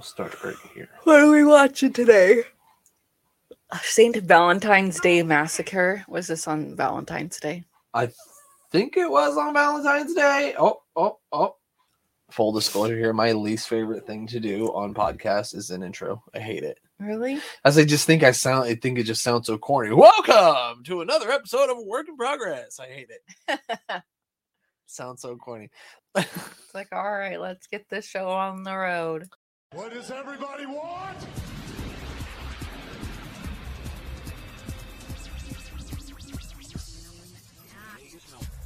We'll start right here. What are we watching today? Saint Valentine's Day Massacre. Was this on Valentine's Day? I think it was on Valentine's Day. Oh, oh, oh. Full disclosure here, my least favorite thing to do on podcasts is an intro. I hate it. Really? As I just think I sound I think it just sounds so corny. Welcome to another episode of Work in Progress. I hate it. sounds so corny. It's like, all right, let's get this show on the road. What does everybody want?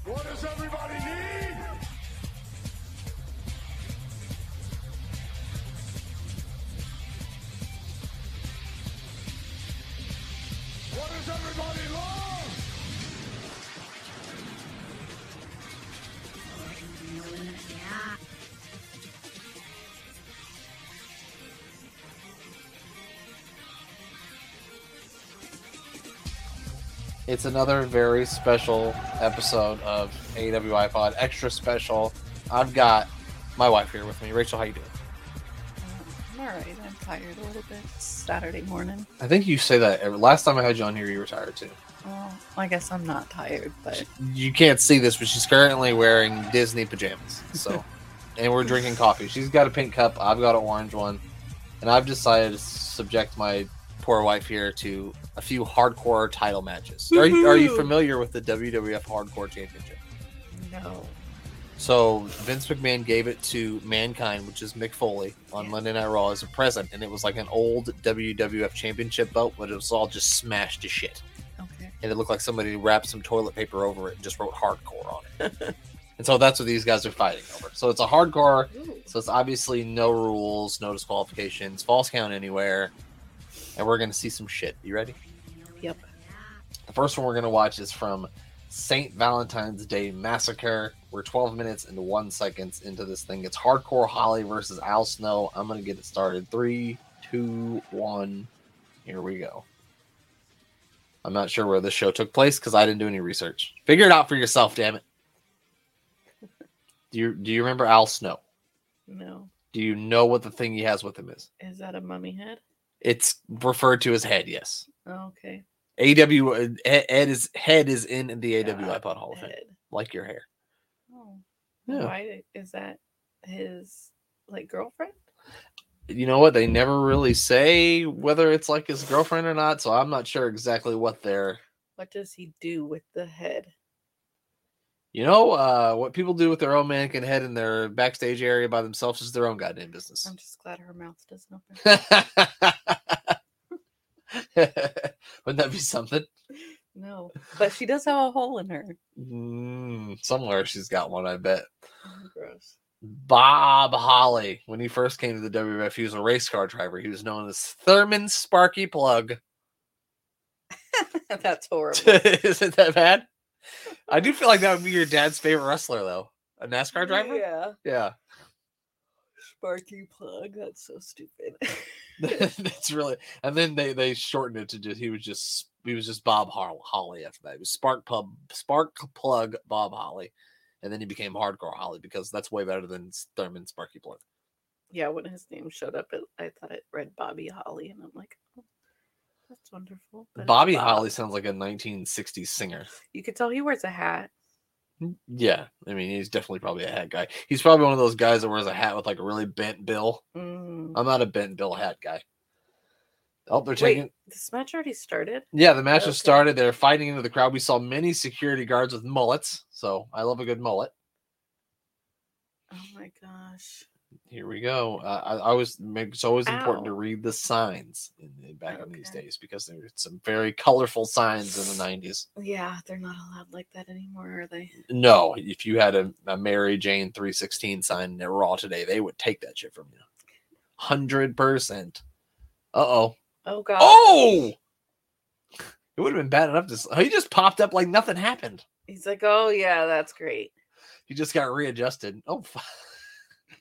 What does everybody need? What does everybody It's another very special episode of AWI Pod. Extra special. I've got my wife here with me. Rachel, how you doing? Um, I'm all right. I'm tired a little bit. It's Saturday morning. I think you say that every, last time I had you on here, you were tired too. Well, I guess I'm not tired, but You can't see this, but she's currently wearing Disney pajamas. So, and we're drinking coffee. She's got a pink cup. I've got an orange one, and I've decided to subject my poor wife here to a few hardcore title matches. Are you, are you familiar with the WWF Hardcore Championship? no. So Vince McMahon gave it to Mankind, which is Mick Foley, on Yeah. Monday Night Raw as a present, and it was like an old WWF Championship belt, but it was all just smashed to shit, Okay. and it looked like somebody wrapped some toilet paper over it and just wrote "hardcore" on it. and so that's what these guys are fighting over. So it's a hardcore. Ooh. So it's obviously no rules, no disqualifications, false count anywhere, and we're gonna see some shit. You ready? Yep. The first one we're gonna watch is from Saint Valentine's Day Massacre. We're 12 minutes and one seconds into this thing. It's Hardcore Holly versus Al Snow. I'm gonna get it started. Three, two, one. Here we go. I'm not sure where this show took place because I didn't do any research. Figure it out for yourself, damn it. Do you do you remember Al Snow? No. Do you know what the thing he has with him is? Is that a mummy head? It's referred to as head, yes. Oh, okay. AW uh, Ed is head is in the AW God, iPod Hall of Fame, like your hair. Oh. Yeah. Why is that his like girlfriend? You know what? They never really say whether it's like his girlfriend or not, so I'm not sure exactly what they're. What does he do with the head? You know, uh, what people do with their own mannequin head in their backstage area by themselves is their own goddamn business. I'm just glad her mouth doesn't open. Wouldn't that be something? No, but she does have a hole in her. Mm, somewhere she's got one, I bet. Oh, gross. Bob Holly, when he first came to the WWF, he was a race car driver. He was known as Thurman Sparky Plugg. That's horrible. Isn't that bad? I do feel like that would be your dad's favorite wrestler, though. A NASCAR driver? Yeah. Yeah. Sparky plug. That's so stupid. That's really and then they they shortened it to just he was just he was just Bob Holly after that. It was Spark Pub Spark Plug Bob Holly. And then he became Hardcore Holly because that's way better than Thurman Sparky Plugg. yeah, when his name showed up, it, I thought it read Bobby Holly, and I'm like, that's wonderful. Bobby Bob. Holly sounds like a 1960s singer. You could tell he wears a hat. Yeah, I mean he's definitely probably a hat guy. He's probably one of those guys that wears a hat with like a really bent bill. Mm. I'm not a bent bill hat guy. Oh, they're Wait, taking. this match already started. Yeah, the match has started. They're fighting into the crowd. We saw many security guards with mullets, so I love a good mullet. Oh my gosh. Here we go. Uh, I, I always make it's always important to read the signs in, in- back in these days because there were some very colorful signs in the 90s. Yeah, they're not allowed like that anymore, are they? No, if you had a, a Mary Jane 316 sign in Raw today, they would take that shit from you. 100%. Uh oh. Oh god. Oh! It would have been bad enough to. He just popped up like nothing happened. He's like, oh yeah, that's great. He just got readjusted. Oh,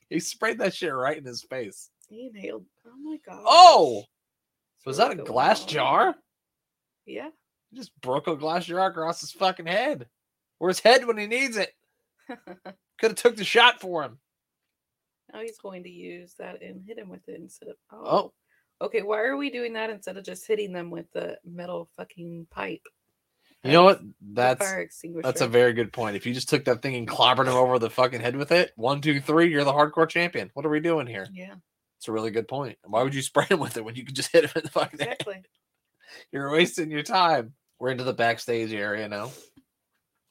he sprayed that shit right in his face. He inhaled. Oh my god. Oh! Was that a glass jar? Yeah. He just broke a glass jar across his fucking head. Where's head when he needs it? Could have took the shot for him. Now he's going to use that and hit him with it instead of. Oh. Oh. Okay, why are we doing that instead of just hitting them with the metal fucking pipe? You know what? That's that's a very good point. If you just took that thing and clobbered him over the fucking head with it, one, two, three, you're the hardcore champion. What are we doing here? yeah, It's a really good point. Why would you spray him with it when you could just hit him in the fucking head? exactly. You're wasting your time. We're into the backstage area now.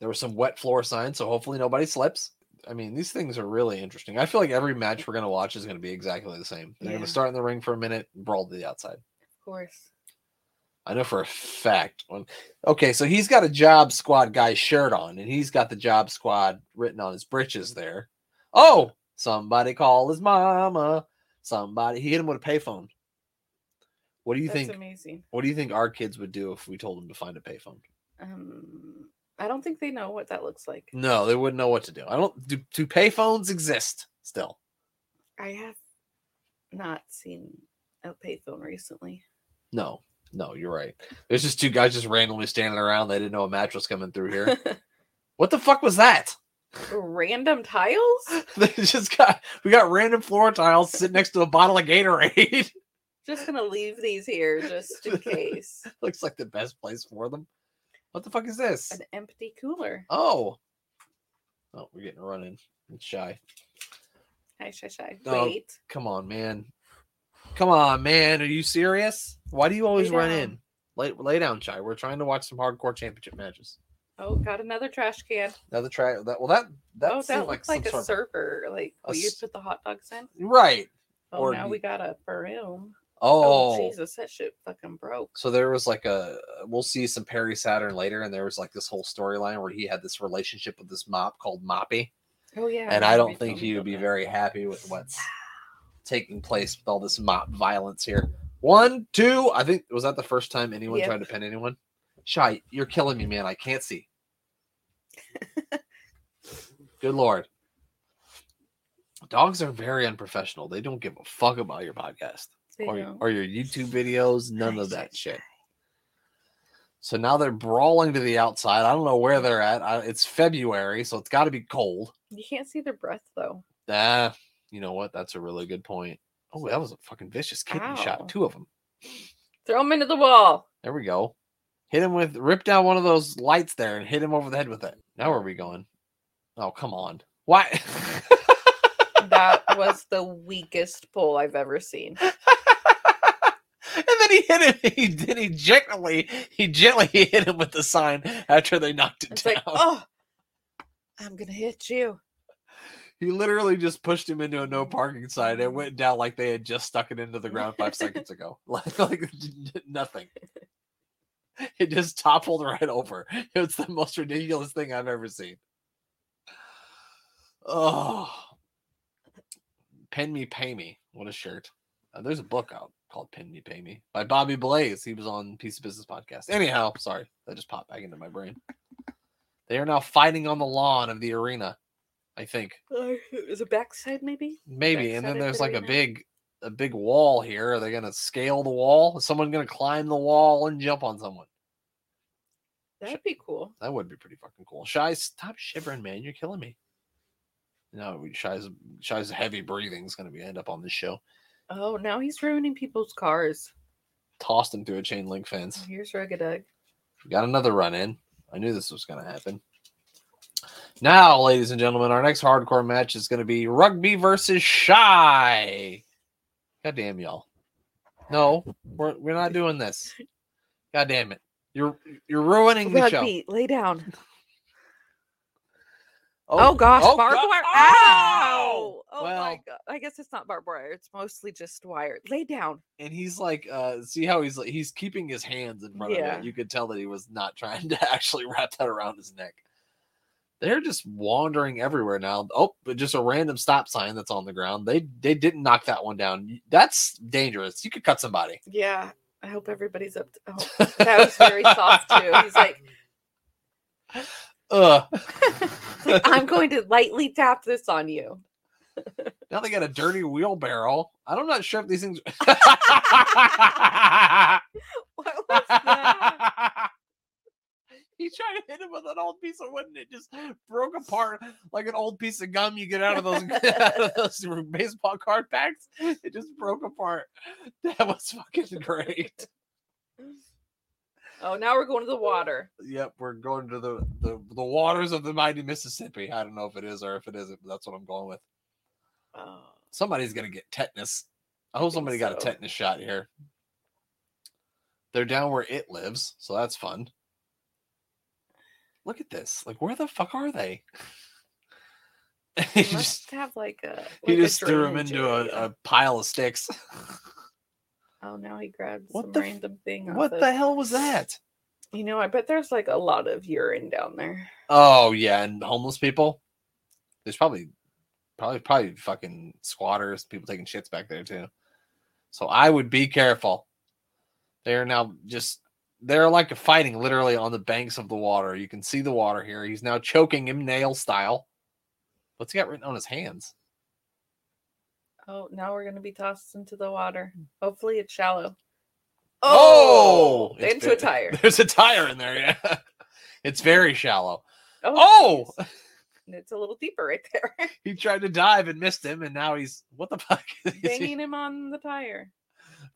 There was some wet floor signs, so hopefully nobody slips. I mean, these things are really interesting. I feel like every match we're gonna watch is gonna be exactly the same. They're Yeah. gonna start in the ring for a minute, and brawl to the outside. Of course. I know for a fact. When okay, so he's got a job squad guy shirt on, and he's got the job squad written on his britches there. Oh, somebody call his mama. Somebody he hit him with a payphone. What do you That's think? amazing. What do you think our kids would do if we told them to find a payphone? Um, I don't think they know what that looks like. No, they wouldn't know what to do. I don't. Do, do payphones exist still? I have not seen a payphone recently. No, no, you're right. There's just two guys just randomly standing around. They didn't know a match was coming through here. what the fuck was that? Random tiles? they just got we got random floor tiles sitting next to a bottle of Gatorade. Just gonna leave these here just in case. Looks like the best place for them. What the fuck is this? An empty cooler. Oh, oh, we're getting a run. It's shy. Hi, shy, shy. No. Wait. Come on, man. Come on, man. Are you serious? Why do you always run in? Lay, lay down, Chai. We're trying to watch some hardcore championship matches. Oh, got another trash can. Another try. That well, that that oh, that like looks like, some a server, like a what you put the hot dogs in. right. Oh, or now you- we got a broom. Oh, Oh, Jesus, that shit fucking broke. so there was like a we'll see some Perry Saturn later, and there was like this whole storyline where he had this relationship with this mop called Moppy, Oh yeah. and I remember don't think he would be that. very happy with what's taking place with all this mob violence here. One, two. I think was that the first time anyone Yep. tried to pin anyone. Shy, you're killing me, man. I can't see. Good lord. Dogs are very unprofessional. They don't give a fuck about your podcast or, don't. or your YouTube videos. None of that shit. So now they're brawling to the outside. I don't know where they're at. I, it's February, so it's got to be cold. You can't see their breath though. Ah, you know what? That's a really good point. Oh, that was a fucking vicious kidney Ow. shot. Two of them. Throw them into the wall. There we go. Hit him with rip down one of those lights there and hit him over the head with it. Now where are we going? Oh, come on. Why? That was the weakest pull I've ever seen. and then he hit him. He then he gently he gently hit him with the sign after they knocked it It's down. like, oh, I'm gonna hit you. He literally just pushed him into a no parking sign. It went down like they had just stuck it into the ground five seconds ago. Like, like nothing. It just toppled right over. It was the most ridiculous thing I've ever seen. Oh, Pin Me Pay Me. What a shirt. Uh, there's a book out called Pin Me Pay Me by Bobby Blaze. He was on Piece of Business podcast. Anyhow, sorry. That just popped back into my brain. They are now fighting on the lawn of the arena. I think. Uh, is it backside maybe? Maybe, and then there's like a big, a big wall here. Are they gonna scale the wall? Is someone gonna climb the wall and jump on someone? That'd be cool. That would be pretty fucking cool. Shy, stop shivering, man. You're killing me. No, we- Shy's Shy's heavy breathing is gonna be end up on this show. Oh, now he's ruining people's cars. Tossed him through a chain link fence. Here's Rugadug. We got another run in. I knew this was gonna happen. Now, ladies and gentlemen, our next hardcore match is gonna be Rugby versus Shy. God damn y'all. No, we're we're not doing this. God damn it. You're you're ruining the show. Rugby, lay down. Oh, gosh, oh, barbed wire. Ow! Ow! Oh Well- my god. I guess it's not barbed wire. It's mostly just wire. Lay down. and he's like uh see how he's like he's keeping his hands in front of it you could tell that he was not trying to actually wrap that around his neck they're just wandering everywhere now oh but just a random stop sign that's on the ground they they didn't knock that one down that's dangerous you could cut somebody Yeah. I hope everybody's up to oh, that was very soft too. He's like, Ugh. I'm going to lightly tap this on you. now they got a dirty wheelbarrow i'm not sure if these things What was that? He tried to hit him with an old piece of wood and it just broke apart like an old piece of gum you get out of those, out of those baseball card packs. It just broke apart. That was fucking great. Oh, now we're going to the water. Yep, we're going to the, the the waters of the mighty Mississippi. I don't know if it is or if it isn't, but that's what I'm going with. Oh, Somebody's gonna get tetanus. I hope think somebody got a tetanus shot here. They're down where it lives, so that's fun. Look at this. Like, where the fuck are they? he he just have like a. he like a just threw him into a, a pile of sticks. Oh, now he grabbed What some the random thing. what it. the hell was that? You know, I bet there's like a lot of urine down there. Oh yeah, and homeless people. There's probably, probably, probably fucking squatters, people taking shits back there too. So I would be careful. They're now just they're like fighting literally on the banks of the water. You can see the water here. He's now choking him nail style. What's he got written on his hands? Oh, now we're gonna be tossed into the water. Hmm. Hopefully, it's shallow. Oh, oh it's into a tire. There's a tire in there. Yeah, it's very shallow. Oh, Oh, it's a little deeper right there. he tried to dive and missed him, and now he's what the fuck? is he- Banging him on the tire.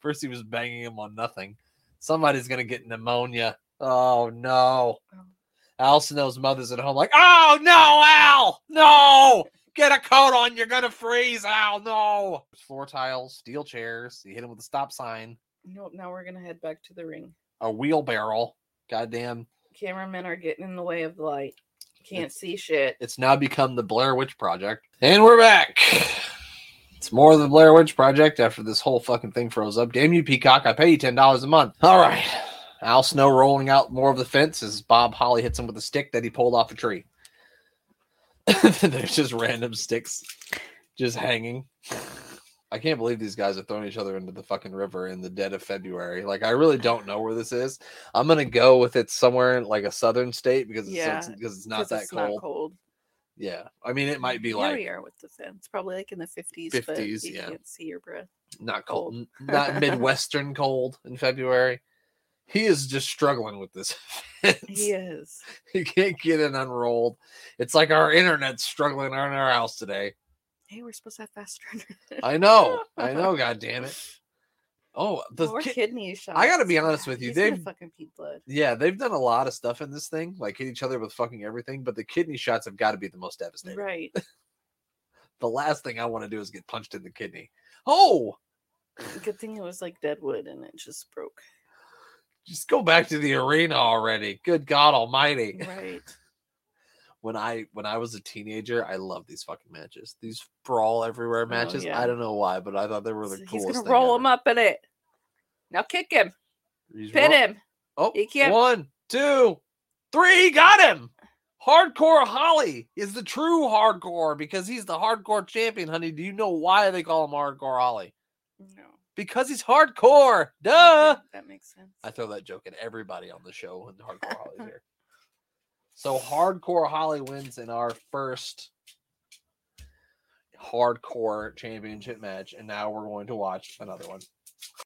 First, he was banging him on nothing. Somebody's gonna get pneumonia. Oh no! Oh. Al Snow's mother's at home, like, oh no, Al, no, get a coat on. You're gonna freeze, Al. No. Floor tiles, steel chairs. You hit him with a stop sign, Nope. Now we're gonna head back to the ring. a wheelbarrow. Goddamn! Cameramen are getting in the way of the light. Can't see shit. It's now become the Blair Witch Project, and we're back. It's more of the Blair Witch Project after this whole fucking thing froze up. Damn you, Peacock! I pay you ten dollars a month. All right. Al Snow rolling out more of the fence as Bob Holly hits him with a stick that he pulled off a tree. There's just random sticks just hanging. I can't believe these guys are throwing each other into the fucking river in the dead of February. Like, I really don't know where this is. I'm gonna go with it somewhere in like a southern state because it's, Yeah, because it's not that it's cold. Not cold. Yeah, I mean, it might be Here like we are with the fence. Probably like in the fifties. but 50s, you yeah. can't see your breath. not cold. cold, not midwestern cold in February. He is just struggling with this. fence. He is. he can't get it unrolled. It's like our internet's struggling on our house today. Hey, we're supposed to have faster. internet. I know, I know. God damn it! Oh, the More ki- kidney shots. I gotta be honest with you, He's they've- fucking pee blood. yeah, they've done a lot of stuff in this thing, like hit each other with fucking everything. But the kidney shots have got to be the most devastating. Right. The last thing I want to do is get punched in the kidney. Oh, Good thing it was like dead wood and it just broke. just go back to the arena already. Good God Almighty! Right. When I when I was a teenager, I loved these fucking matches. These brawl everywhere oh, matches. Oh, yeah. I don't know why, but I thought they were the So he's coolest. gonna thing roll ever. him up in it. Now kick him. He's Pin ro- him. Oh, He can't- one, two, three. He got him. Hardcore Holly is the true hardcore because he's the hardcore champion, honey. Do you know why they call him Hardcore Holly? No. Because he's hardcore. Duh. That makes sense. I throw that joke at everybody on the show when Hardcore Holly's here. So Hardcore Holly wins in our first hardcore championship match, and now we're going to watch another one.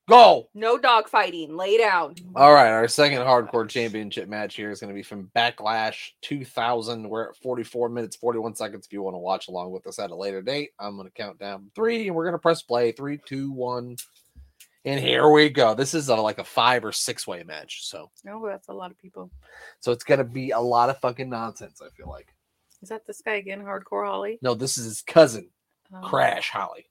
Go! No dog fighting. Lay down. All right, our second hardcore championship match here is going to be from Backlash 2000. We're at 44 minutes, 41 seconds. If you want to watch along with us at a later date, I'm going to count down three, and we're going to press play. Three, two, one, and here we go. This is a, like a five or six way match, so No, that's a lot of people. so it's going to be a lot of fucking nonsense. I feel like. Is that this guy again? Hardcore Holly? No, this is his cousin, Um, Crash Holly,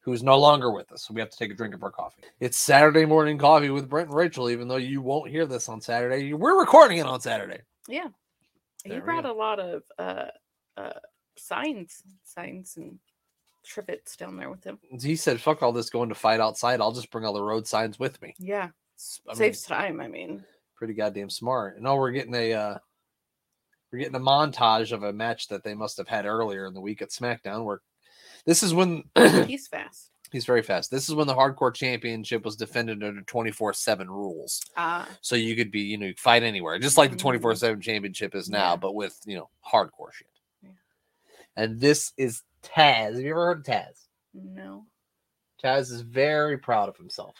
who is no longer with us. So we have to take a drink of our coffee. It's Saturday morning coffee with Brent and Rachel, even though you won't hear this on Saturday. We're recording it on Saturday. Yeah. There he we brought go. a lot of uh uh signs, signs and trivets down there with him. He said, "Fuck all this going to fight outside. I'll just bring all the road signs with me." Yeah. I mean, Saves time, I mean. pretty goddamn smart. And oh, we're getting a uh, we're getting a montage of a match that they must have had earlier in the week at SmackDown. Where this is when He's fast. he's very fast. This is when the Hardcore Championship was defended under twenty four seven rules. Ah, So you could be, you know, fight anywhere, just like the Mhm. 24 7 championship is now, Yeah. but with, you know, hardcore shit. Yeah. And this is Taz. Have you ever heard of Taz? no. Taz is very proud of himself.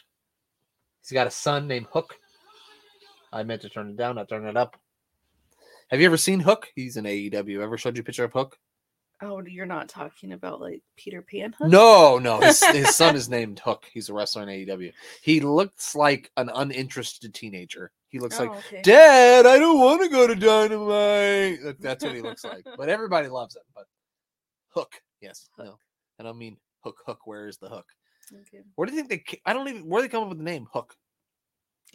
He's got a son named Hook. I meant to turn it down, I turned it up. Have you ever seen Hook? He's in AEW. Ever showed you a picture of Hook? Oh, you're not talking about like Peter Pan? Hook? No, no. His, his son is named Hook. He's a wrestler in AEW. He looks like an uninterested teenager. He looks Oh, like, okay. Dad, I don't want to go to Dynamite. That's what he looks like. But everybody loves him. But Hook, yes, no. I don't mean Hook. Hook. Where is the hook? Okay. Where do you think they? I don't even. Where do they come up with the name Hook?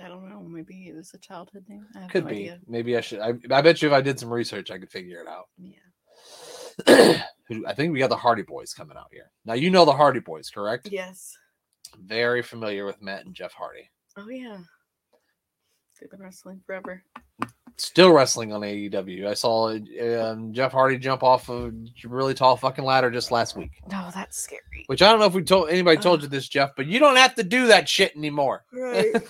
I don't know. Maybe it was a childhood name. Could no be. idea. Maybe I should. I, I bet you if I did some research, I could figure it out. Yeah. I think we got the Hardy Boys coming out here. Now you know the Hardy Boys, correct? Yes. Very familiar with Matt and Jeff Hardy. Oh yeah. They've been wrestling forever. Still wrestling on AEW. I saw um, Jeff Hardy jump off a really tall fucking ladder just last week. No, that's scary. Which I don't know if we told anybody told Ugh. you this, Jeff, but you don't have to do that shit anymore. Right.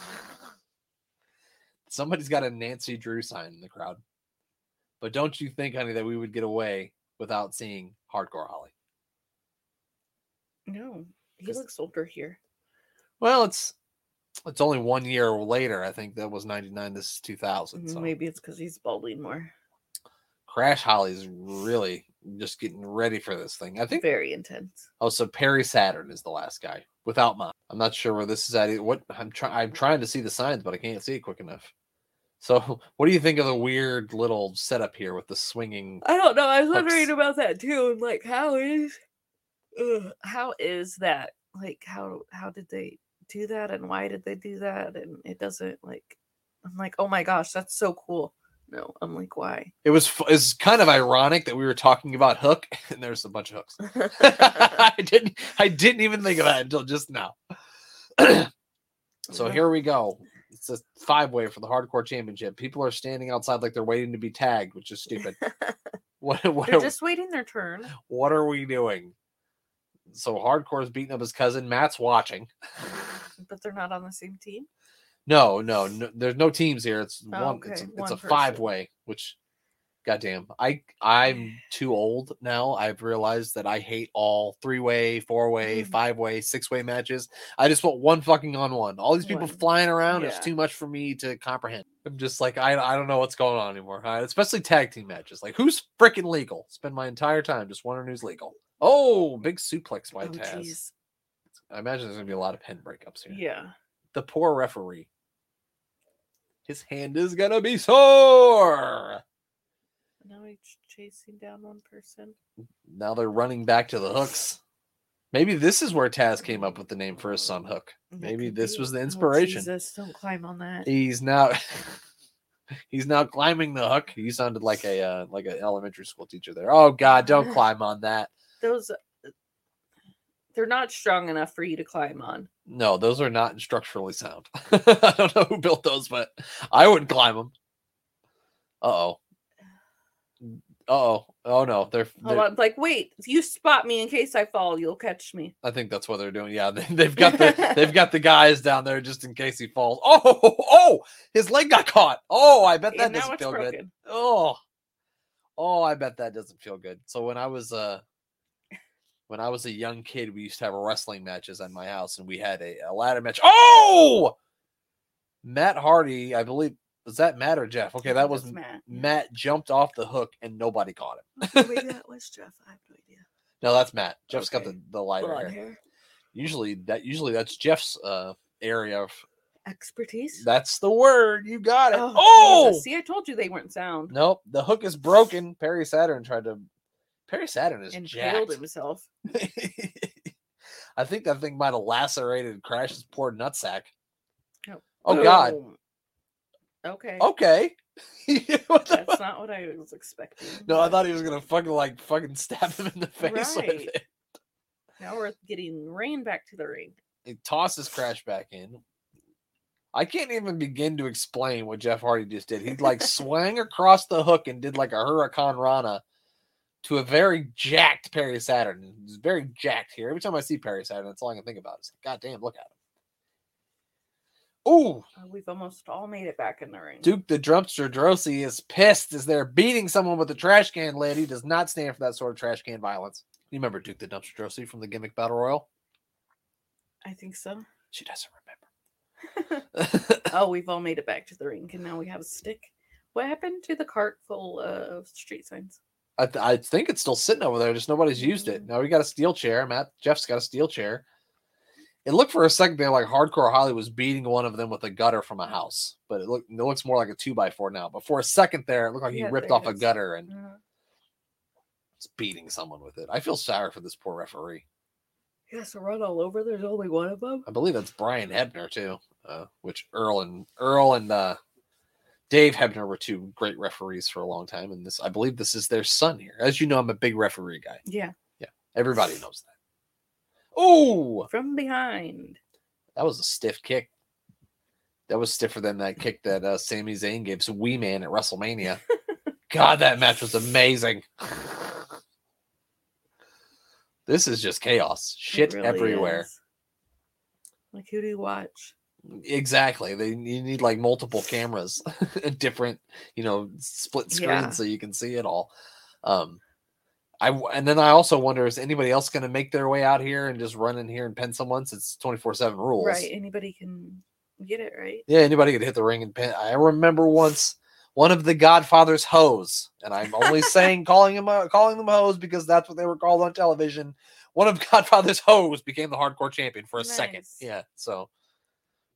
Somebody's got a Nancy Drew sign in the crowd. But don't you think, honey, that we would get away without seeing Hardcore Holly? no, he looks older here. Well, it's it's only one year later. I think that was ninety nine. This is two thousand. Mm, so Maybe it's because he's balding more. Crash Holly's really just getting ready for this thing. I think. Very intense. Oh, so Perry Saturn is the last guy without mine. I'm not sure where this is at. What I'm trying. I'm trying to see the signs, but I can't see it quick enough. So, what do you think of the weird little setup here with the swinging? I don't know. I was Hooks. wondering about that too. I'm like, how is, ugh, how is that? Like, how how did they do that, and why did they do that? And it doesn't like. I'm like, oh my gosh, that's so cool. No, I'm like, why? It was it's kind of ironic that we were talking about Hook, and there's a bunch of hooks. I didn't I didn't even think of that until just now. so here we go. It's a five way for the hardcore championship. People are standing outside like they're waiting to be tagged, which is stupid. What what They're are, just waiting their turn. what are we doing? So hardcore's beating up his cousin. Matt's watching. But they're not on the same team. No, no, no there's no teams here. It's Oh, one. It's, okay, it's one a person. five way. Which, goddamn, I I'm too old now. I've realized that I hate all three way, four way, Mhm. five way, six way matches. I just want one fucking on one. All these people One. flying around is Yeah. too much for me to comprehend. I'm just like I I don't know what's going on anymore. Especially tag team matches. Like who's freaking legal? Spend my entire time just wondering who's legal. Oh, big suplex by Oh, Taz. jeez. I imagine there's gonna be a lot of pin breakups here Yeah. the poor referee. His hand is gonna be sore. Now he's chasing down one person. Now they're running back to the hooks. Maybe this is where Taz came up with the name for his son Hook. Maybe this was the Oh, inspiration. Jesus, don't climb on that. He's now he's now climbing the hook. He sounded like a uh, like an elementary school teacher there. Oh God, don't climb on that. Those, they're not strong enough for you to climb on. No, those are not structurally sound. I don't know who built those, but I wouldn't climb them. Uh oh. Oh. Oh no, they're, they're on, like, wait, if you spot me in case I fall, you'll catch me. I think that's what they're doing. Yeah, they, they've got the they've got the guys down there just in case he falls. Oh, oh, his leg got caught. Oh, I bet that and doesn't feel good. Oh, oh, I bet that doesn't feel good. So when I was uh when I was a young kid, we used to have wrestling matches at my house, and we had a, a ladder match. Oh, Matt Hardy, I believe was that Matt or Jeff? Okay, that was Matt. Matt jumped off the hook and nobody caught him. Maybe that was Jeff. I have no idea. No, that's Matt. Jeff's got the the lighter Blonde hair. hair. Usually that usually that's Jeff's uh area of Expertise. that's the word. You got it. Oh, Oh, see, I told you they weren't sound. nope, the hook is broken. Perry Saturn tried to Perry Saturn is and jacked. killed himself. I think that thing might have lacerated Crash's poor nutsack. Oh. Oh god. Oh, okay. Okay. The That's not what I was expecting. no, I thought he was gonna fucking like fucking stab him in the face with Right. it. Now we're getting rain back to the ring. He tosses Crash back in. I can't even begin to explain what Jeff Hardy just did. He like swung across the hook and did like a hurricanrana to a very jacked Perry Saturn. He's very jacked here. Every time I see Perry Saturn, that's all I can think about. Is God damn, look at him. Ooh, Uh, we've almost all made it back in the ring. Duke the Dumpster Droese is pissed as they're beating someone with a trash can lid. He does not stand for that sort of trash can violence. You remember Duke the Dumpster Droese from the gimmick battle royal? I think so. She doesn't remember. Oh, we've all made it back to the ring, and now we have a stick. What happened to the cart full of street signs? I, th- I think it's still sitting over there. Just nobody's used it. Mm. Now we got a steel chair. Matt Jeff's got a steel chair. It looked for a second there like Hardcore Holly was beating one of them with a gutter from a house, but it look it looks more like a two by four now. But for a second there, it looked like he Yeah, ripped off a gutter and Uh, is beating someone with it. I feel sorry for this poor referee. he has to run all over. There's only one of them. I believe that's Brian Hebner too, uh, which Earl and Earl and uh, Dave Hebner were two great referees for a long time, and this I believe this is their son here. As you know, I'm a big referee guy. Yeah, Yeah. Everybody knows that. Oh, from behind. that was a stiff kick. That was stiffer than that kick that uh, Sami Zayn gave to Wee Man at WrestleMania. God, that match was amazing. This is just chaos. Shit really everywhere. is. Like who do you watch? Exactly. They you need like multiple cameras, different, you know, split screens Yeah. so you can see it all. Um, I and then I also wonder is anybody else going to make their way out here and just run in here and pin someone since twenty four seven rules? Right. Anybody can get it right. Yeah, anybody could hit the ring and pin. I remember once one of the Godfather's hoes, and I'm only saying calling him uh, calling them hoes because that's what they were called on television. One of Godfather's hoes became the hardcore champion for a second. Yeah, so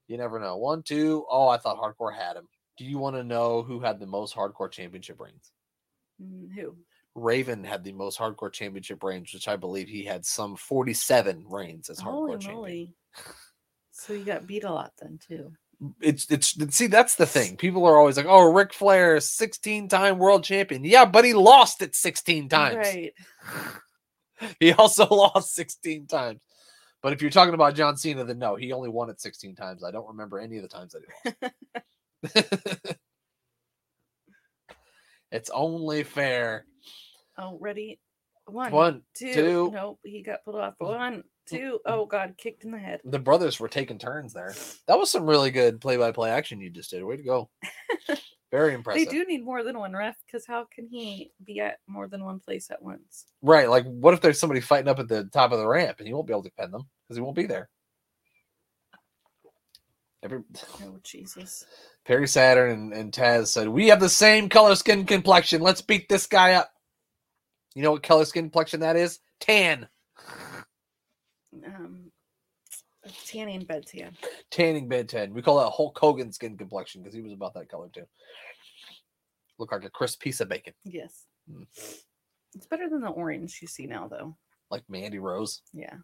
you never know. One, two. Oh, I thought hardcore had him. Do you want to know who had the most hardcore championship reigns? Mm, Who? Raven had the most hardcore championship reigns, which I believe he had some 47 reigns as hardcore Holy champion. So he got beat a lot then too. it's it's see that's the thing. People are always like, "Oh, Ric Flair, sixteen time world champion." Yeah, but he lost it sixteen times. Right. He also lost sixteen times. But if you're talking about John Cena, then no, he only won it sixteen times. I don't remember any of the times that he lost. it's only fair. Oh, ready? One, One, two. two. Nope, he got pulled off. One, two. Oh God, kicked in the head. The brothers were taking turns there. That was some really good play-by-play action you just did. Way to go! Very impressive. They do need more than one ref because how can he be at more than one place at once? Right. Like, what if there's somebody fighting up at the top of the ramp and he won't be able to pin them because he won't be there? Every Oh Jesus! Perry Saturn and, and Taz said, We have the same color skin complexion. Let's beat this guy up. You know what color skin complexion that is? Tan. Um, tanning bed tan. Tanning bed tan. We call that Hulk Hogan skin complexion because he was about that color too. Look like a crisp piece of bacon. Yes. Mm. It's better than the orange you see now, though. Like Mandy Rose. Yeah.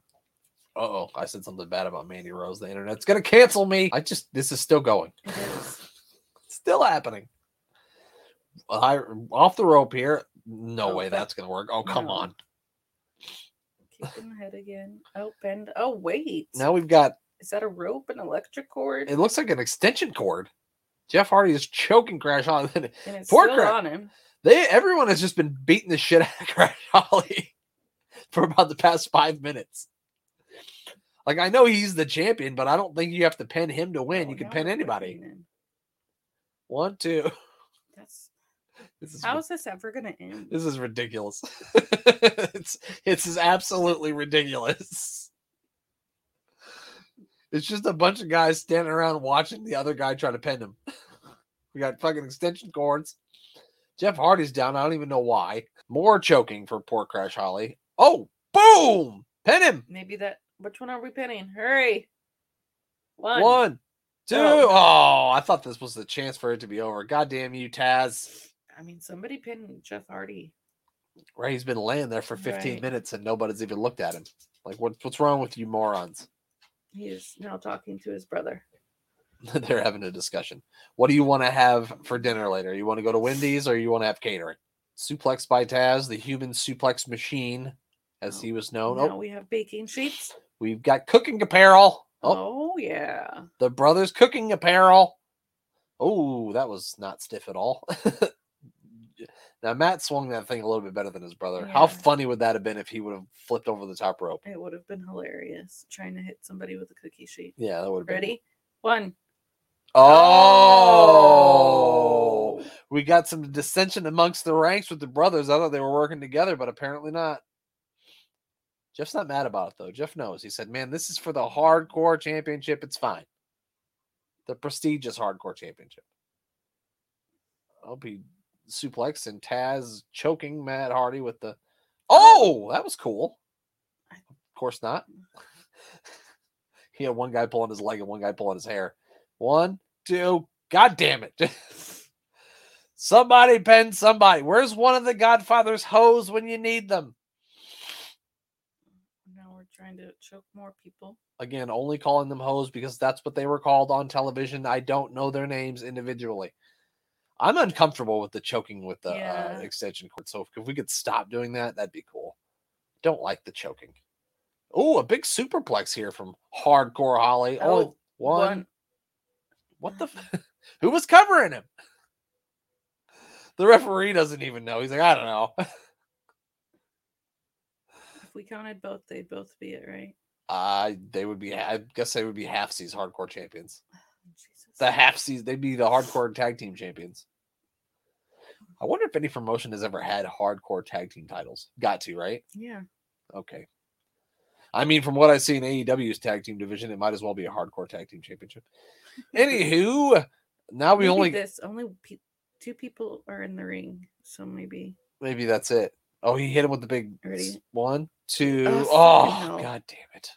Uh oh. I said something bad about Mandy Rose. The internet's gonna cancel me. I just this is still going. It is. Still happening. I off the rope here. No Oh, way that- that's gonna work. Oh come no. on. Kick in the head again. Oh, bend. Oh, wait. Now we've got Is that a rope, an electric cord? it looks like an extension cord. Jeff Hardy is choking Crash Holly. and it's poor still crap. on him. They everyone has just been beating the shit out of Crash Holly for about the past five minutes. Like I know he's the champion, but I don't think you have to pin him to win. Oh, you can now pin anybody. One, two. That's This is how is this ever gonna end? This is ridiculous. it's it's absolutely ridiculous. It's just a bunch of guys standing around watching the other guy try to pin him. We got fucking extension cords. Jeff Hardy's down. I don't even know why. More choking for poor Crash Holly. Oh, boom! Pin him. Maybe that. Which one are we pinning? Hurry! One. One, two. Oh. Oh, I thought this was the chance for it to be over. God damn you, Taz. I mean, somebody pinned Jeff Hardy. Right, he's been laying there for 15 Right. minutes and nobody's even looked at him. Like, what, what's wrong with you morons? He is now talking to his brother. They're having a discussion. What do you want to have for dinner later? You want to go to Wendy's or you want to have catering? Suplex by Taz, the human suplex machine, as Oh, he was known. Oh. now Oh, we have baking sheets. We've got cooking apparel. Oh, Oh, yeah. the brothers cooking apparel. Oh, that was not stiff at all. now Matt swung that thing a little bit better than his brother. How funny would that have been if he would have flipped over the top rope? It would have been hilarious trying to hit somebody with a cookie sheet. Yeah, that would have been. Ready? One. Oh! oh, we got some dissension amongst the ranks with the brothers. I thought they were working together, but apparently not. Jeff's not mad about it though. Jeff knows. He said, "Man, this is for the hardcore championship. It's fine. The prestigious hardcore championship." I'll be suplex and Taz choking Matt Hardy with the. Oh, that was cool. Of course not. he had one guy pulling his leg and one guy pulling his hair. One, two. God damn it! somebody pen somebody. Where's one of the Godfather's hoes when you need them? Trying to choke more people. Again, only calling them hoes because that's what they were called on television. I don't know their names individually. I'm uncomfortable with the choking with the uh, extension cord. So if, if we could stop doing that, that'd be cool. Don't like the choking. Oh, a big superplex here from Hardcore Holly. Only Oh, one. one. What the? f- Who was covering him? The referee doesn't even know. He's like, I don't know. If we counted both, they'd both be it, right? Uh, they would be. I guess they would be half seas hardcore champions. Jesus. the half season they'd be the hardcore tag team champions. I wonder if any promotion has ever had hardcore tag team titles. Got to, right? Yeah. Okay. I mean, from what I see in AEW's tag team division, it might as well be a hardcore tag team championship. Anywho, now we Maybe only this only pe- two people are in the ring, so maybe maybe that's it. Oh, he hit him with the big s- Ready? one, two. Oh, Oh, fucking god damn it.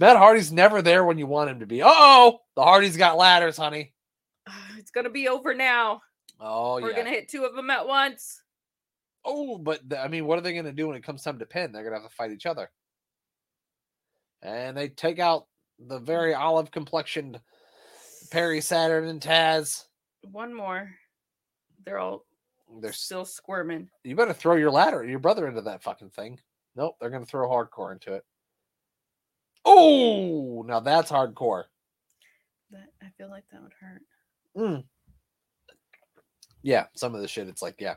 Matt Hardy's never there when you want him to be. Oh, the Hardy's got ladders, honey. Ah, it's gonna be over now. Oh, We're yeah. gonna hit two of them at once. Oh, but th- I mean, what are they going to do when it comes time to pin? They're going to have to fight each other. And they take out the very olive complexioned Perry Saturn and Taz. One more. They're all They're still squirming. you better throw your ladder, your brother into that fucking thing. Nope, they're to throw hardcore into it. Oh, now that's hardcore. That I feel like that would hurt. Mm. Yeah, some of the shit, it's like, yeah,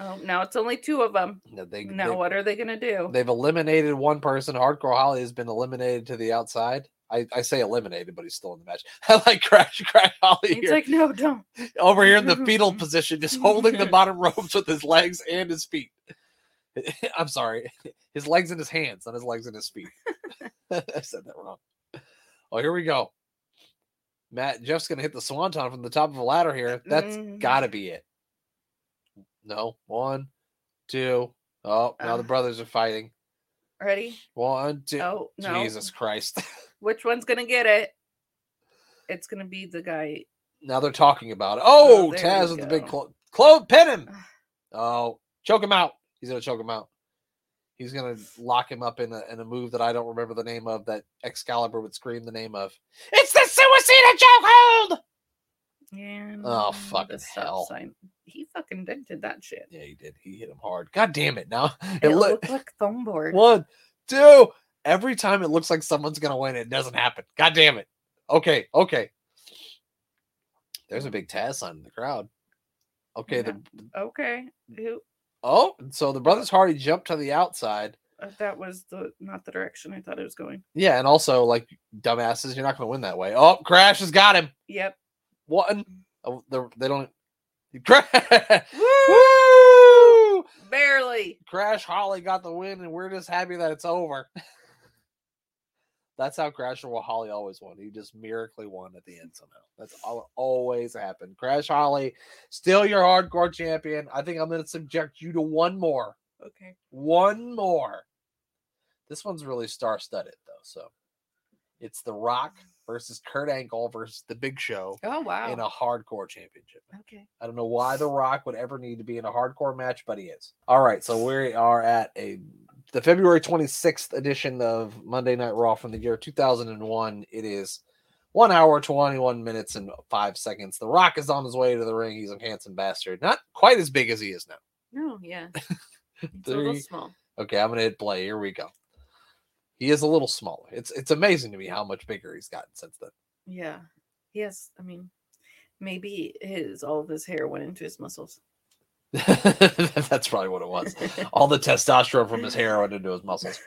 Oh, now it's only two of them. no, they, Now they, what are they gonna do? they've eliminated one person. Hardcore Holly has been eliminated to the outside. I, I say eliminated, but he's still in the match. I like Crash Crash Holly here. like no, don't. over here in the fetal position, just holding the bottom ropes with his legs and his feet. I'm sorry, his legs and his hands, not his legs and his feet. I said that wrong. Oh, here we go. Matt Jeff's gonna hit the swanton from the top of a ladder here. That's Mm. gotta be it. No, one, two. Oh, now the Uh. brothers are fighting. Ready? One, two. Oh no. Jesus Christ. Which one's gonna get it? It's gonna be the guy. now they're talking about it. Oh, oh there Taz with the big clo- clove, pin him. Oh, choke him out. He's gonna choke him out. He's gonna lock him up in a, in a move that I don't remember the name of. That Excalibur would scream the name of. It's the Suicida chokehold. Yeah. Oh, fucking hell. sign. He fucking dented that shit. Yeah, he did. He hit him hard. God damn it! Now It, it look looked like foam board. one, two. Every time it looks like someone's gonna win, it doesn't happen. God damn it. Okay, okay. There's a big Taz sign in the crowd. Okay, the Okay. Who? oh, so the brothers Hardy jumped to the outside. uh, That was the not the direction I thought it was going. Yeah, and also like dumbasses, you're not going to win that way. Oh, Crash has got him. Yep. One. Oh, they don't. Crash. Woo! Barely. Crash Holly got the win, and we're just happy that it's over. That's how Crash or Holly always won. He just miraculously won at the end somehow. That's all always happened. Crash Holly, still your hardcore champion. I think I'm going to subject you to one more. Okay. One more. This one's really star studded though. So it's The Rock versus Kurt Angle versus The Big Show Oh wow. in a hardcore championship. okay. I don't know why The Rock would ever need to be in a hardcore match, but he is. All right, so we are at a the February 26th edition of Monday Night Raw from the year 2001. It is one hour, 21 minutes, and five seconds. The Rock is on his way to the ring. He's a handsome bastard. Not quite as big as he is now. No. Yeah. A little small. Okay, I'm gonna hit play. Here we go. He is a little smaller. It's it's amazing to me how much bigger he's gotten since then. Yeah. Yes. I mean, maybe his all of his hair went into his muscles. That's probably what it was. All the testosterone from his hair went into his muscles.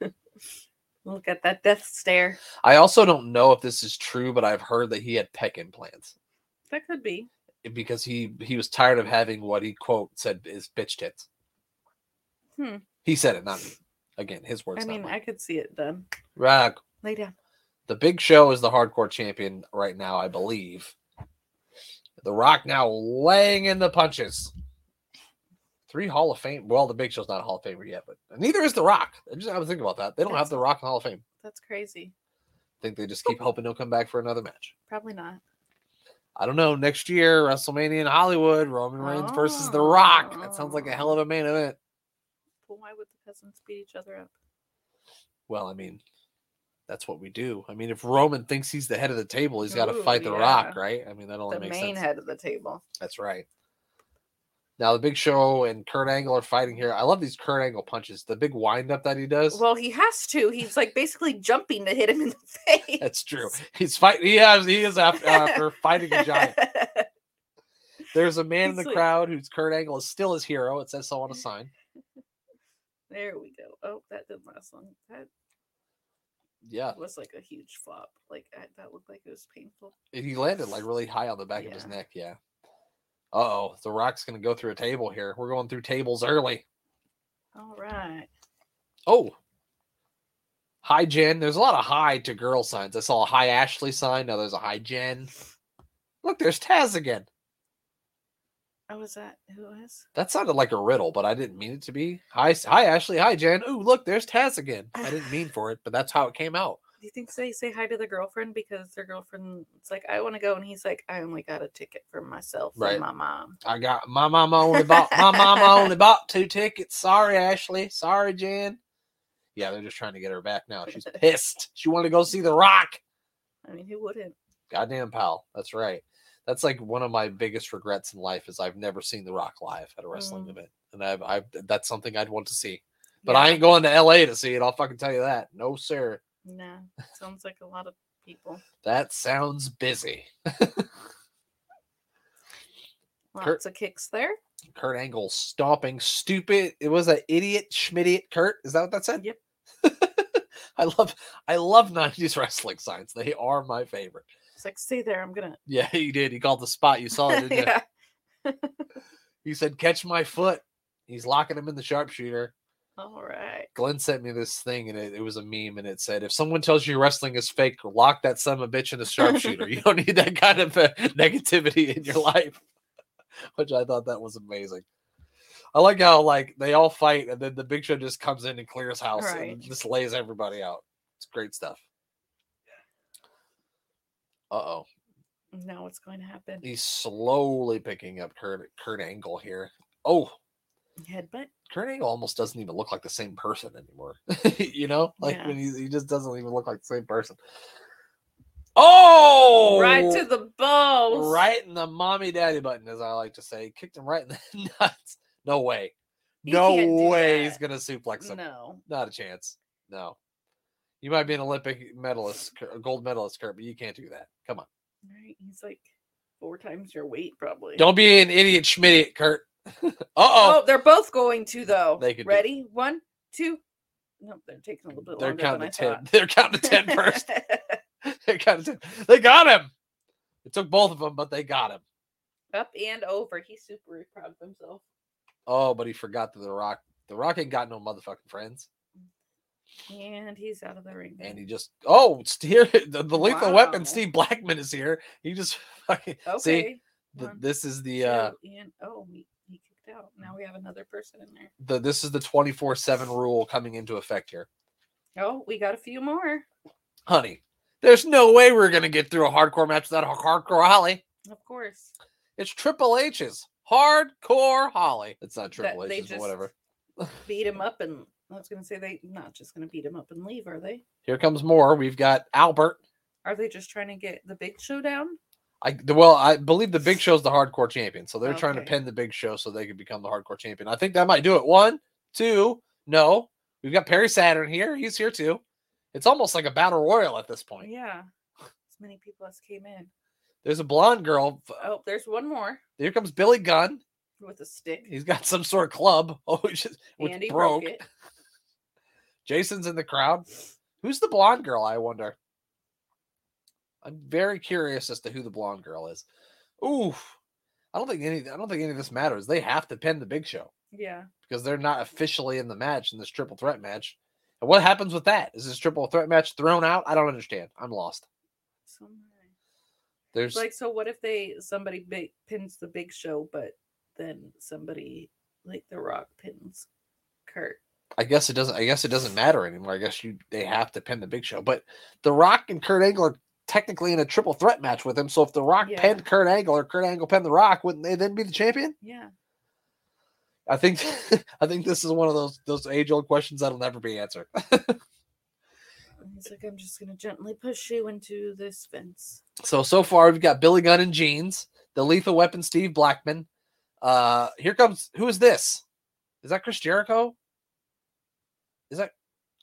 Look at that death stare. I also don't know if this is true, but I've heard that he had pec implants That could be. because he he was tired of having what he quote said is bitch tits. Hmm. He said it, not me. Again, his words. I mean, I could see it done. Right. Lay down. The Big Show is the hardcore champion right now, I believe. The Rock now laying in the punches. Three Hall of Fame. Well, the Big Show's not a Hall of Famer yet, but neither is The Rock. I just I was thinking about that. They don't have The Rock in the Hall of Fame. That's crazy. I think they just keep hoping he'll come back for another match. Probably not. I don't know. Next year, WrestleMania in Hollywood, Roman Reigns versus The Rock. That sounds like a hell of a main event. Well, why would the peasants beat each other up? Well, I mean, that's what we do. I mean, if Roman thinks he's the head of the table, he's got to fight The Rock, right? I mean, that only The makes main sense. head of the table. That's right. Now the Big Show and Kurt Angle are fighting here. I love these Kurt Angle punches. The big wind up that he does. Well, he has to. He's like basically jumping to hit him in the face. that's true. He's fighting. He has. He is after, after fighting a giant. There's a man in the He's crowd who's Kurt Angle is still his hero. It says so on a sign. there we go. Oh, that didn't last long. That Yeah, was like a huge flop. Like that looked like it was painful. he landed like really high on the back of his neck. Yeah. Oh, the Rock's gonna go through a table here. We're going through tables early. All right. Oh. Hi Jen. There's a lot of hi to girl signs. I saw a hi Ashley sign. Now there's a hi Jen. Look, there's Taz again. Oh, was that who it was? That sounded like a riddle, but I didn't mean it to be. Hi, hi Ashley. Hi Jen. Ooh, look, there's Taz again. I didn't mean for it, but that's how it came out. Do you think they say hi to the girlfriend because their girlfriend? It's like I want to go, and he's like, I only got a ticket for myself Right. and my mom. I got my mama only bought my mama only bought two tickets. Sorry, Ashley. Sorry, Jen. Yeah, they're just trying to get her back now. She's pissed. She wanted to go see The Rock. I mean, who wouldn't? Goddamn pal. That's right. That's like one of my biggest regrets in life is I've never seen The Rock live at a wrestling Mm. event, and I've, I've that's something I'd want to see. But Yeah. I ain't going to L.A. to see it. I'll fucking tell you that. No, sir. Nah, sounds like a lot of people. That sounds busy. Lots of kicks there. Kurt Angle stomping stupid. It was an idiot schmidiot Kurt. Is that what that said? Yep. I love I love 90s wrestling signs. They are my favorite. It's like, stay there. I'm gonna. Yeah, he did. He called the spot. You saw it, didn't you? yeah. He said, catch my foot. He's locking him in the sharpshooter. All right. Glenn sent me this thing and it, it was a meme and it said, if someone tells you wrestling is fake, lock that son of a bitch in a sharpshooter. you don't need that kind of uh, negativity in your life. Which I thought that was amazing. I like how like they all fight and then the big show just comes in and clears house Right. and just lays everybody out. It's great stuff. Uh oh. Now what's going to happen? He's slowly picking up Kurt Kurt Angle here. Oh, Headbutt. Kurt Angle almost doesn't even look like the same person anymore. you know, like Yeah. when he, he just doesn't even look like the same person. Oh, Right to the balls. right in the mommy daddy button, as I like to say. Kicked him right in the nuts. No way. He No way he's gonna suplex him. No. Not a chance. No. You might be an Olympic medalist, gold medalist, Kurt, but you can't do that. Come on. Right. He's like four times your weight, probably. Don't be an idiot schmidt, Kurt. Uh Oh, they're both going to though. They could do- Ready? One, two. No, they're taking a little bit They're longer counting than to I 10. They're counting to 10 thought. first. They're counting to 10. They got him. It took both of them, but they got him. Up and over. He's super proud of himself. Oh, but he forgot that The Rock. The Rock ain't got no motherfucking friends. And he's out of the ring. And he just, oh, here. The, the lethal weapon, Steve Blackman is here. He just fucking, see, the, this is the, uh, and oh, he, he kicked out. Now we have another person in there. the, this is the 24 7 rule coming into effect here. Oh, we got a few more. Honey, there's no way we're going to get through a hardcore match without a hardcore Holly. Of course. It's Triple H's. Hardcore Holly. It's not That Triple they H's, whatever. Beat him up and I was gonna say they not just gonna beat him up and leave, are they? Here comes more. We've got Albert. Are they just trying to get the big show down? I well, I believe the Big Show's the hardcore champion, so they're trying to pin the Big Show so they can become the hardcore champion. I think that might do it. One, two, no. We've got Perry Saturn here. He's here too. It's almost like a battle royal at this point. Yeah. As many people as came in. There's a blonde girl. Oh, there's one more Here comes Billy Gunn. with a stick. He's got some sort of club. Oh, which, is, which broke. broke it. Jason's in the crowd. Who's the blonde girl? I wonder. I'm very curious as to who the blonde girl is. Oof. I don't think any. I don't think any of this matters. They have to pin the Big Show Yeah. because they're not officially in the match in this triple threat match. And what happens with that? Is this triple threat match thrown out? I don't understand. I'm lost. So nice. There's Like, so what if they somebody big, pins the Big Show, but then somebody like The Rock pins Kurt? I guess it doesn't. I guess it doesn't matter anymore. I guess you they have to pin the Big Show, but The Rock and Kurt Angle are technically in a triple threat match with him. So if The Rock Yeah. pinned Kurt Angle or Kurt Angle pinned The Rock, wouldn't they then be the champion? Yeah. I think. I think this is one of those those age old questions that'll never be answered. He's like, I'm just gonna gently push you into this fence. so so far we've got Billy Gunn and Jeans, the Lethal Weapon, Steve Blackman. Uh here comes who is this? Is that Chris Jericho? Is that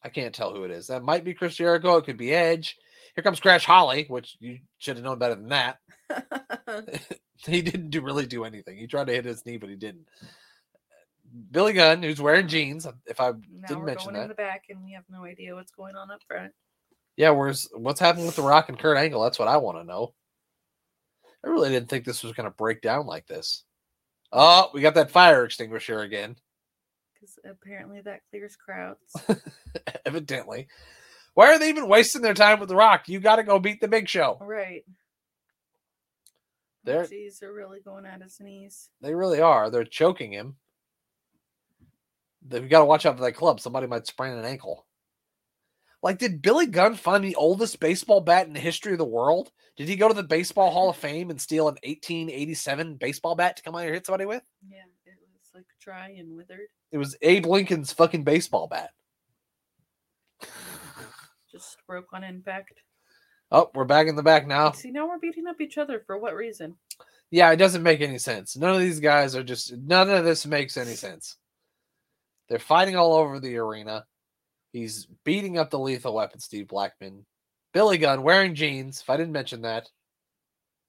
I can't tell who it is. That might be Chris Jericho. It could be Edge. Here comes Crash Holly, which you should have known better than that. he didn't do really do anything. He tried to hit his knee, but he didn't. Billy Gunn, who's wearing jeans, uh, if I now didn't we're mention going in that. the back, and we have no idea what's going on up front. Yeah, where's what's happening with The Rock and Kurt Angle? That's what I want to know. I really didn't think this was going to break down like this. Oh, we got that fire extinguisher again, Because apparently that clears crowds. evidently. Why are they even wasting their time with The Rock? You got to go beat the Big Show. right. Jeez, they're really going at his knees. They really are. They're choking him. They've got to watch out for that club. Somebody might sprain an ankle. Like, did Billy Gunn find the oldest baseball bat in the history of the world? Did he go to the Baseball Hall of Fame and steal an 1887 baseball bat to come out here and hit somebody with? Yeah, it was like dry and withered. It was Abe Lincoln's fucking baseball bat. Just broke on impact. Oh, we're back in the back now. See, now we're beating up each other for what reason? Yeah, it doesn't make any sense. None of these guys are just none of this makes any sense. They're fighting all over the arena. He's beating up the lethal weapon, Steve Blackman. Billy Gunn wearing jeans. If I didn't mention that,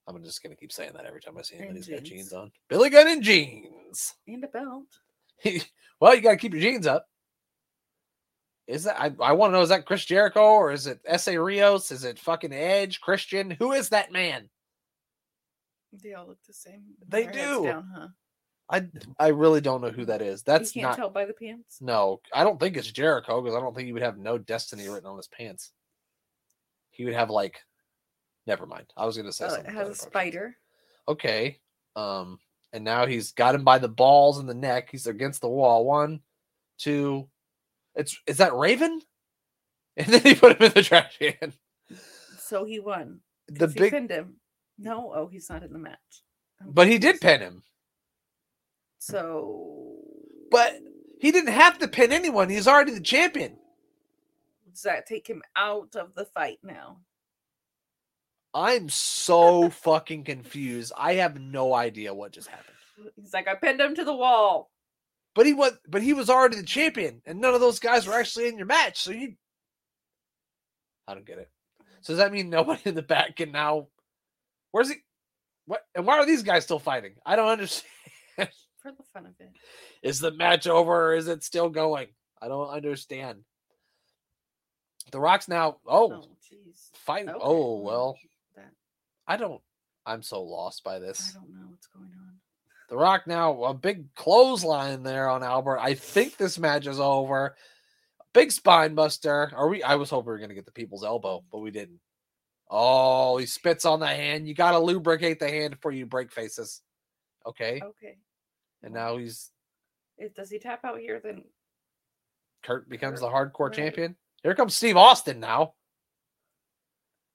I'm just gonna keep saying that every time I see him. And he's got jeans. jeans on. Billy Gunn in jeans. And a belt. well, you got to keep your jeans up. Is that I, I want to know is that Chris Jericho or is it Essa Rios? Is it fucking Edge Christian? Who is that man? They all look the same. They do. Down, huh? I I really don't know who that is. That's you can't not tell by the pants. no. I don't think it's Jericho because I don't think he would have no destiny written on his pants. He would have like, never mind. I was gonna say Uh, it has a spider. Okay. Um, and now he's got him by the balls in the neck. He's against the wall. One, two. It's is that Raven? And then he put him in the trash can. So he won. The he big, pinned him. No, oh, he's not in the match. But he did pin him. So, But He didn't have to pin anyone. He's already the champion. does that take him out of the fight now? I'm so fucking confused. I have no idea what just happened. He's like, I pinned him to the wall. But he was but he was already the champion, and none of those guys were actually in your match. So you I don't get it. So does that mean nobody in the back can now where's he what and why are these guys still fighting? I don't understand. For the fun of it. Is the match over or is it still going? I don't understand. The Rock's now oh, Oh, jeez. fight Okay, oh well. I don't I'm so lost by this. I don't know what's going on. The Rock now a big clothesline there on Albert. I think this match is over. Big spine buster. Are we? I was hoping we were gonna get the people's elbow, but we didn't. Oh, he spits on the hand. You gotta lubricate the hand before you break faces. Okay, Okay. and now he's If, does he tap out here? Then Kurt becomes Kurt, the hardcore right. champion. Here comes Steve Austin now.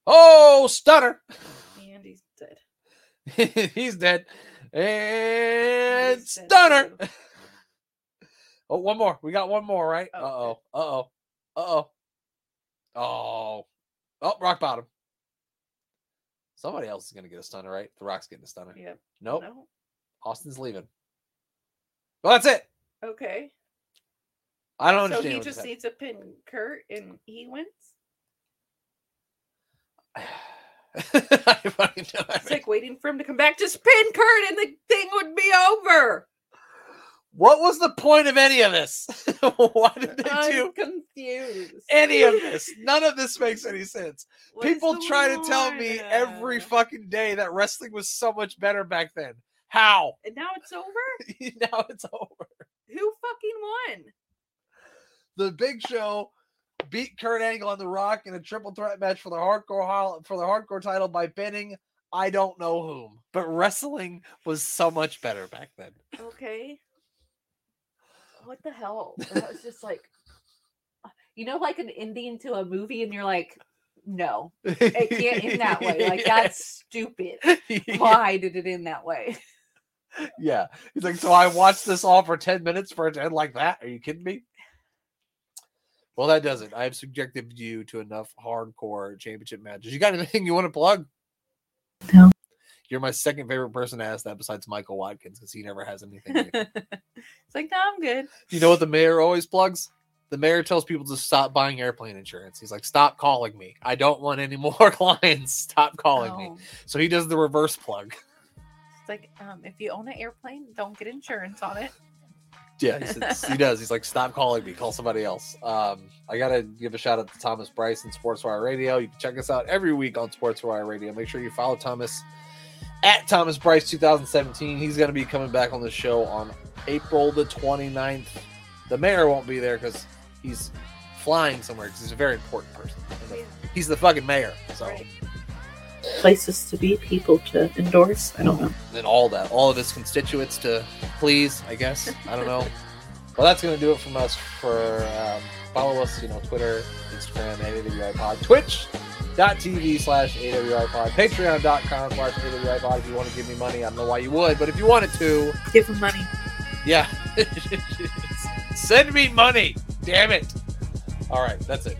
Oh, stunner! and he's dead. he's dead. And stunner. oh, one more. We got one more, right? Uh Oh. Uh oh. Uh oh. Oh. Oh, rock bottom. Somebody else is gonna get a stunner, right? The Rock's getting a stunner. Yep. Nope. No. Austin's leaving. Well, that's it. Okay. I don't So understand. he what just needs to pin Kurt and he wins? I fucking know. I It's mean, like waiting for him to come back. Just pin Kurt and the thing would be over. what was the point of any of this? Why did they I'm do confused. any of this? None of this makes any sense. People try to tell me every fucking day that wrestling was so much better back then. How? And now it's over? now it's over. Who fucking won? The Big Show beat Kurt Angle on The Rock in a triple threat match for the hardcore for the hardcore title by pinning I don't know whom, but wrestling was so much better back then. Okay. What the hell? That was just like, You know, like an ending to a movie, and you're like, no, it can't end that way. Like, that's stupid. yeah. Why did it end that way? yeah. He's like, so I watched this all for 10 minutes for it to end like that? Are you kidding me? Well, that does it. I have subjected you to enough hardcore championship matches. You got anything you want to plug? No. You're my second favorite person to ask that besides Michael Watkins because he never has anything. it's like, no, I'm good. you know what the mayor always plugs? The mayor tells people to stop buying airplane insurance. He's like, stop calling me. I don't want any more clients. Stop calling me. Oh. So he does the reverse plug. It's like, um, if you own an airplane, don't get insurance on it. Yeah, he, says, he does. He's like, stop calling me. Call somebody else. Um, I gotta give a shout out to Thomas Bryce and SportzWire Radio. You can check us out every week on SportzWire Radio. Make sure you follow Thomas at Thomas Bryce 2017. He's gonna be coming back on the show on April the 29th. The mayor won't be there because he's flying somewhere because he's a very important person. He's the fucking mayor. So Right. Places to be, people to endorse. I don't know. and all that, all of his constituents to please, I guess. I don't know. Well, that's going to do it from us for um, follow us, you know, Twitter, Instagram, at AWI Pod, Twitch.tv slash AWI Pod, Patreon.com slash AWI Pod. If you want to give me money, I don't know why you would, but if you wanted to, Give them money. yeah, send me money. Damn it. All right, that's it.